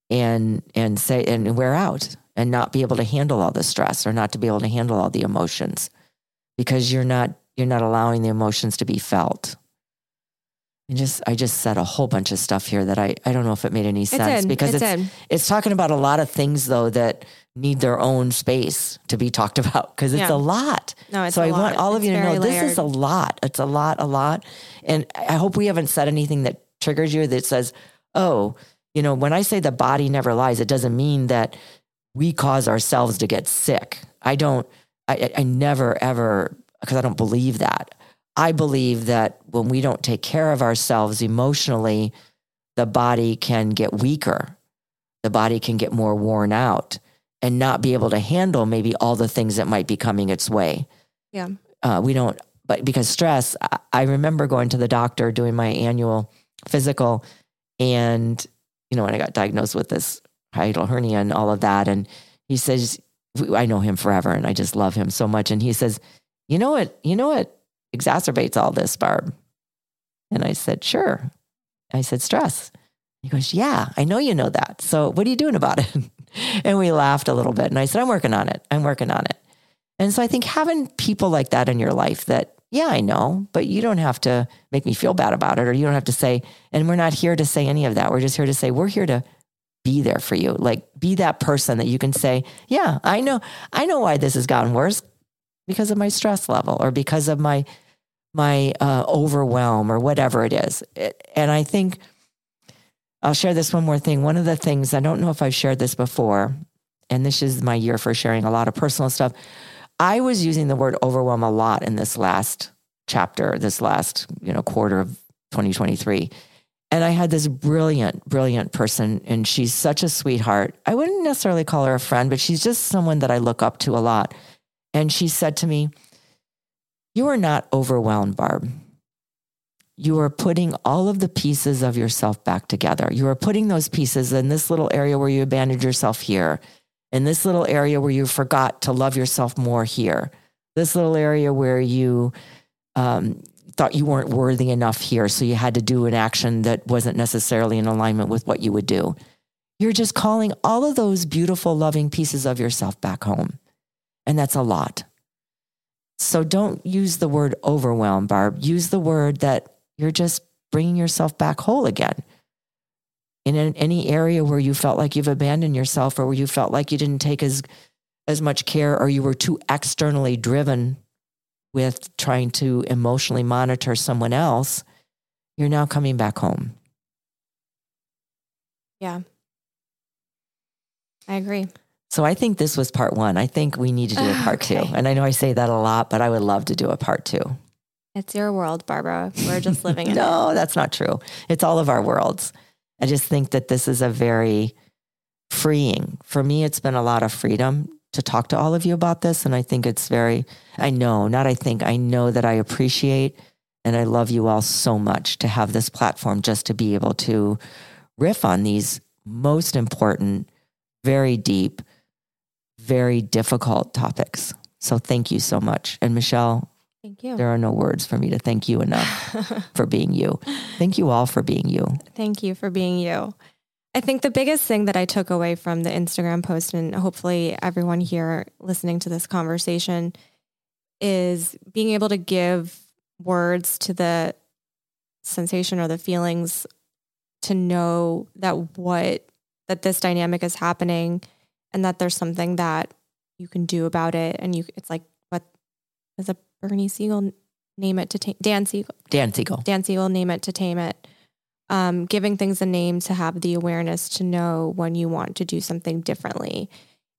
and, and say, and wear out and not be able to handle all the stress or not to be able to handle all the emotions because you're not you're not allowing the emotions to be felt. And just I just said a whole bunch of stuff here that I, I don't know if it made any sense because it's it's talking about a lot of things though that need their own space to be talked [laughs] about because it's Yeah. a lot. No, it's so I want all of It's you to know very this is a lot. It's a lot, a lot. And I hope we haven't said anything that triggers you that says, oh, you know, when I say the body never lies, it doesn't mean that we cause ourselves to get sick. I don't, I- I never ever, because I don't believe that. I believe that when we don't take care of ourselves emotionally, the body can get weaker. The body can get more worn out and not be able to handle maybe all the things that might be coming its way. Yeah. Uh, we don't, but because stress, I, I remember going to the doctor doing my annual physical and, you know, when I got diagnosed with this hiatal hernia and all of that. And he says, I know him forever and I just love him so much. And he says, you know what, you know what exacerbates all this, Barb? And I said, sure. I said, stress. He goes, yeah, I know you know that. So what are you doing about it? [laughs] and we laughed a little bit. And I said, I'm working on it. I'm working on it. And so I think having people like that in your life that, yeah, I know, but you don't have to make me feel bad about it, or you don't have to say, and we're not here to say any of that. We're just here to say, we're here to be there for you. Like be that person that you can say, yeah, I know, I know why this has gotten worse because of my stress level or because of my my uh, overwhelm or whatever it is. It- and I think I'll share this one more thing. One of the things, I don't know if I've shared this before, and this is my year for sharing a lot of personal stuff. I was using the word overwhelm a lot in this last chapter, this last, you know, quarter of 2023. And I had this brilliant, brilliant person, and she's such a sweetheart. I wouldn't necessarily call her a friend, but she's just someone that I look up to a lot. And she said to me, You are not overwhelmed, Barb. You are putting all of the pieces of yourself back together. You are putting those pieces in this little area where you abandoned yourself here, in this little area where you forgot to love yourself more here, this little area where you um, thought you weren't worthy enough here. So you had to do an action that wasn't necessarily in alignment with what you would do. You're just calling all of those beautiful, loving pieces of yourself back home. And that's a lot. So don't use the word overwhelm, Barb. Use the word that you're just bringing yourself back whole again. In an, any area where you felt like you've abandoned yourself or where you felt like you didn't take as, as much care or you were too externally driven with trying to emotionally monitor someone else, you're now coming back home. Yeah. I agree. So I think this was part one. I think we need to do a part [laughs] two. And I know I say that a lot, but I would love to do a part two. It's your world, Barbara. We're just living [laughs] in it. No, that's not true. It's all of our worlds. I just think that this is a very freeing. For me, it's been a lot of freedom to talk to all of you about this. And I think it's very, I know, not I think, I know that I appreciate and I love you all so much to have this platform just to be able to riff on these most important, very deep, very difficult topics. So thank you so much. And Michelle, Thank you. there are no words for me to thank you enough [laughs] for being you. Thank you all for being you. Thank you for being you. I think the biggest thing that I took away from the Instagram post, and hopefully everyone here listening to this conversation, is being able to give words to the sensation or the feelings to know that what that this dynamic is happening and that there's something that you can do about it and you it's like what is a Bernie Siegel name it to ta- Dan Siegel Dan Siegel. Dan Siegel, name it to tame it. Um, giving things a name to have the awareness to know when you want to do something differently,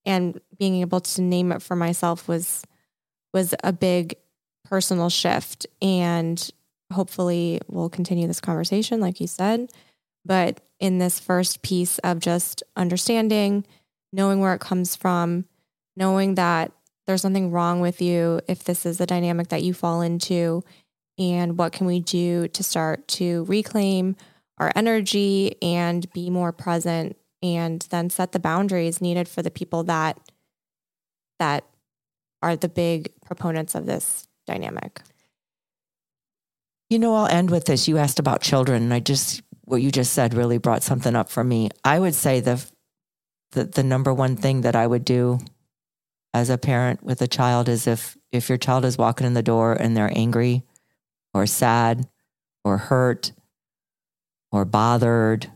and being able to name it for myself was was a big personal shift. And hopefully, we'll continue this conversation, like you said. But in this first piece of just understanding, knowing where it comes from, knowing that there's something wrong with you if this is a dynamic that you fall into, and what can we do to start to reclaim our energy and be more present and then set the boundaries needed for the people that that are the big proponents of this dynamic. You know, I'll end with this. You asked about children, and I just what you just said really brought something up for me. I would say the the, the number one thing that I would do as a parent with a child is if if your child is walking in the door and they're angry or sad or hurt or bothered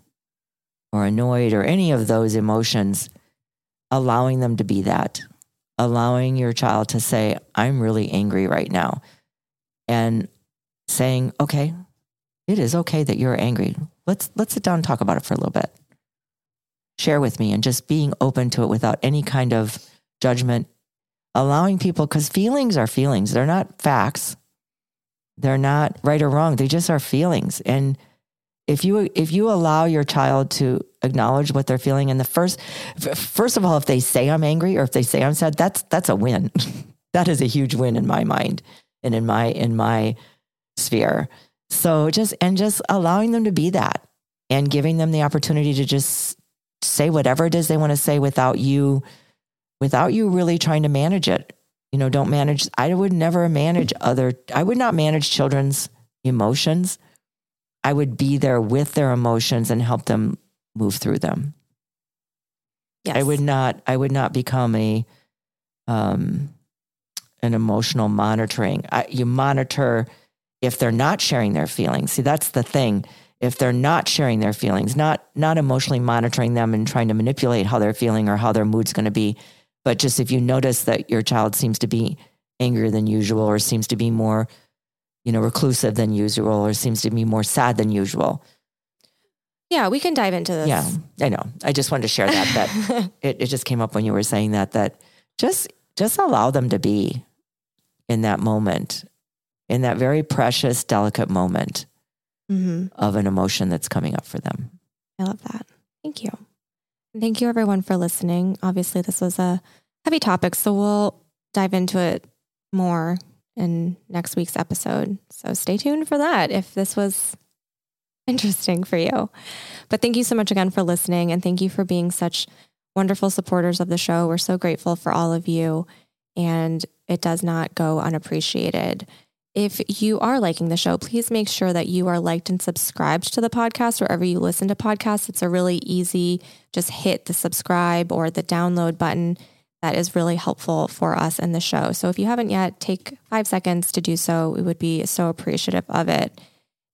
or annoyed or any of those emotions, allowing them to be that, allowing your child to say, I'm really angry right now. And saying, okay, it is okay that you're angry. Let's let's sit down and talk about it for a little bit. Share with me and just being open to it without any kind of judgment, allowing people because feelings are feelings. They're not facts. They're not right or wrong. They just are feelings. And if you if you allow your child to acknowledge what they're feeling, in the first first of all, if they say I'm angry or if they say I'm sad, that's that's a win. [laughs] that is a huge win in my mind and in my in my sphere. So just and just allowing them to be that and giving them the opportunity to just say whatever it is they want to say without you without you really trying to manage it. You know, don't manage I would never manage other I would not manage children's emotions. I would be there with their emotions and help them move through them. Yes. I would not I would not become a um an emotional monitoring. I, you monitor if they're not sharing their feelings. See, that's the thing. If they're not sharing their feelings, not not emotionally monitoring them and trying to manipulate how they're feeling or how their mood's going to be, but just if you notice that your child seems to be angrier than usual or seems to be more you know, reclusive than usual or seems to be more sad than usual. Yeah, we can dive into this. Yeah, I know. I just wanted to share that. That [laughs] it, it just came up when you were saying that. That just just allow them to be in that moment, in that very precious, delicate moment hmm of an emotion that's coming up for them. I love that. Thank you. Thank you everyone for listening. Obviously, this was a heavy topic, so we'll dive into it more in next week's episode. So stay tuned for that if this was interesting for you. But thank you so much again for listening and thank you for being such wonderful supporters of the show. We're so grateful for all of you and it does not go unappreciated. If you are liking the show, please make sure that you are liked and subscribed to the podcast wherever you listen to podcasts. It's a really easy, just hit the subscribe or the download button. That is really helpful for us and the show. So if you haven't yet, take five seconds to do so. We would be so appreciative of it.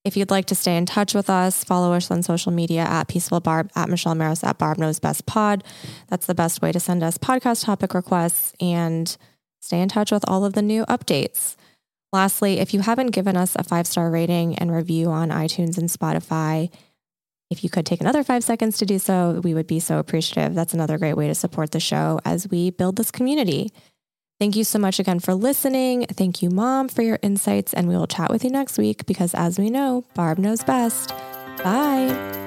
If you'd like to stay in touch with us, follow us on social media at Peaceful Barb, at Michelle Maros, at Barb Knows Best Pod. That's the best way to send us podcast topic requests and stay in touch with all of the new updates. Lastly, if you haven't given us a five star rating and review on iTunes and Spotify, if you could take another five seconds to do so, we would be so appreciative. That's another great way to support the show as we build this community. Thank you so much again for listening. Thank you, Mom, for your insights, and we will chat with you next week because, as we know, Barb knows best. Bye.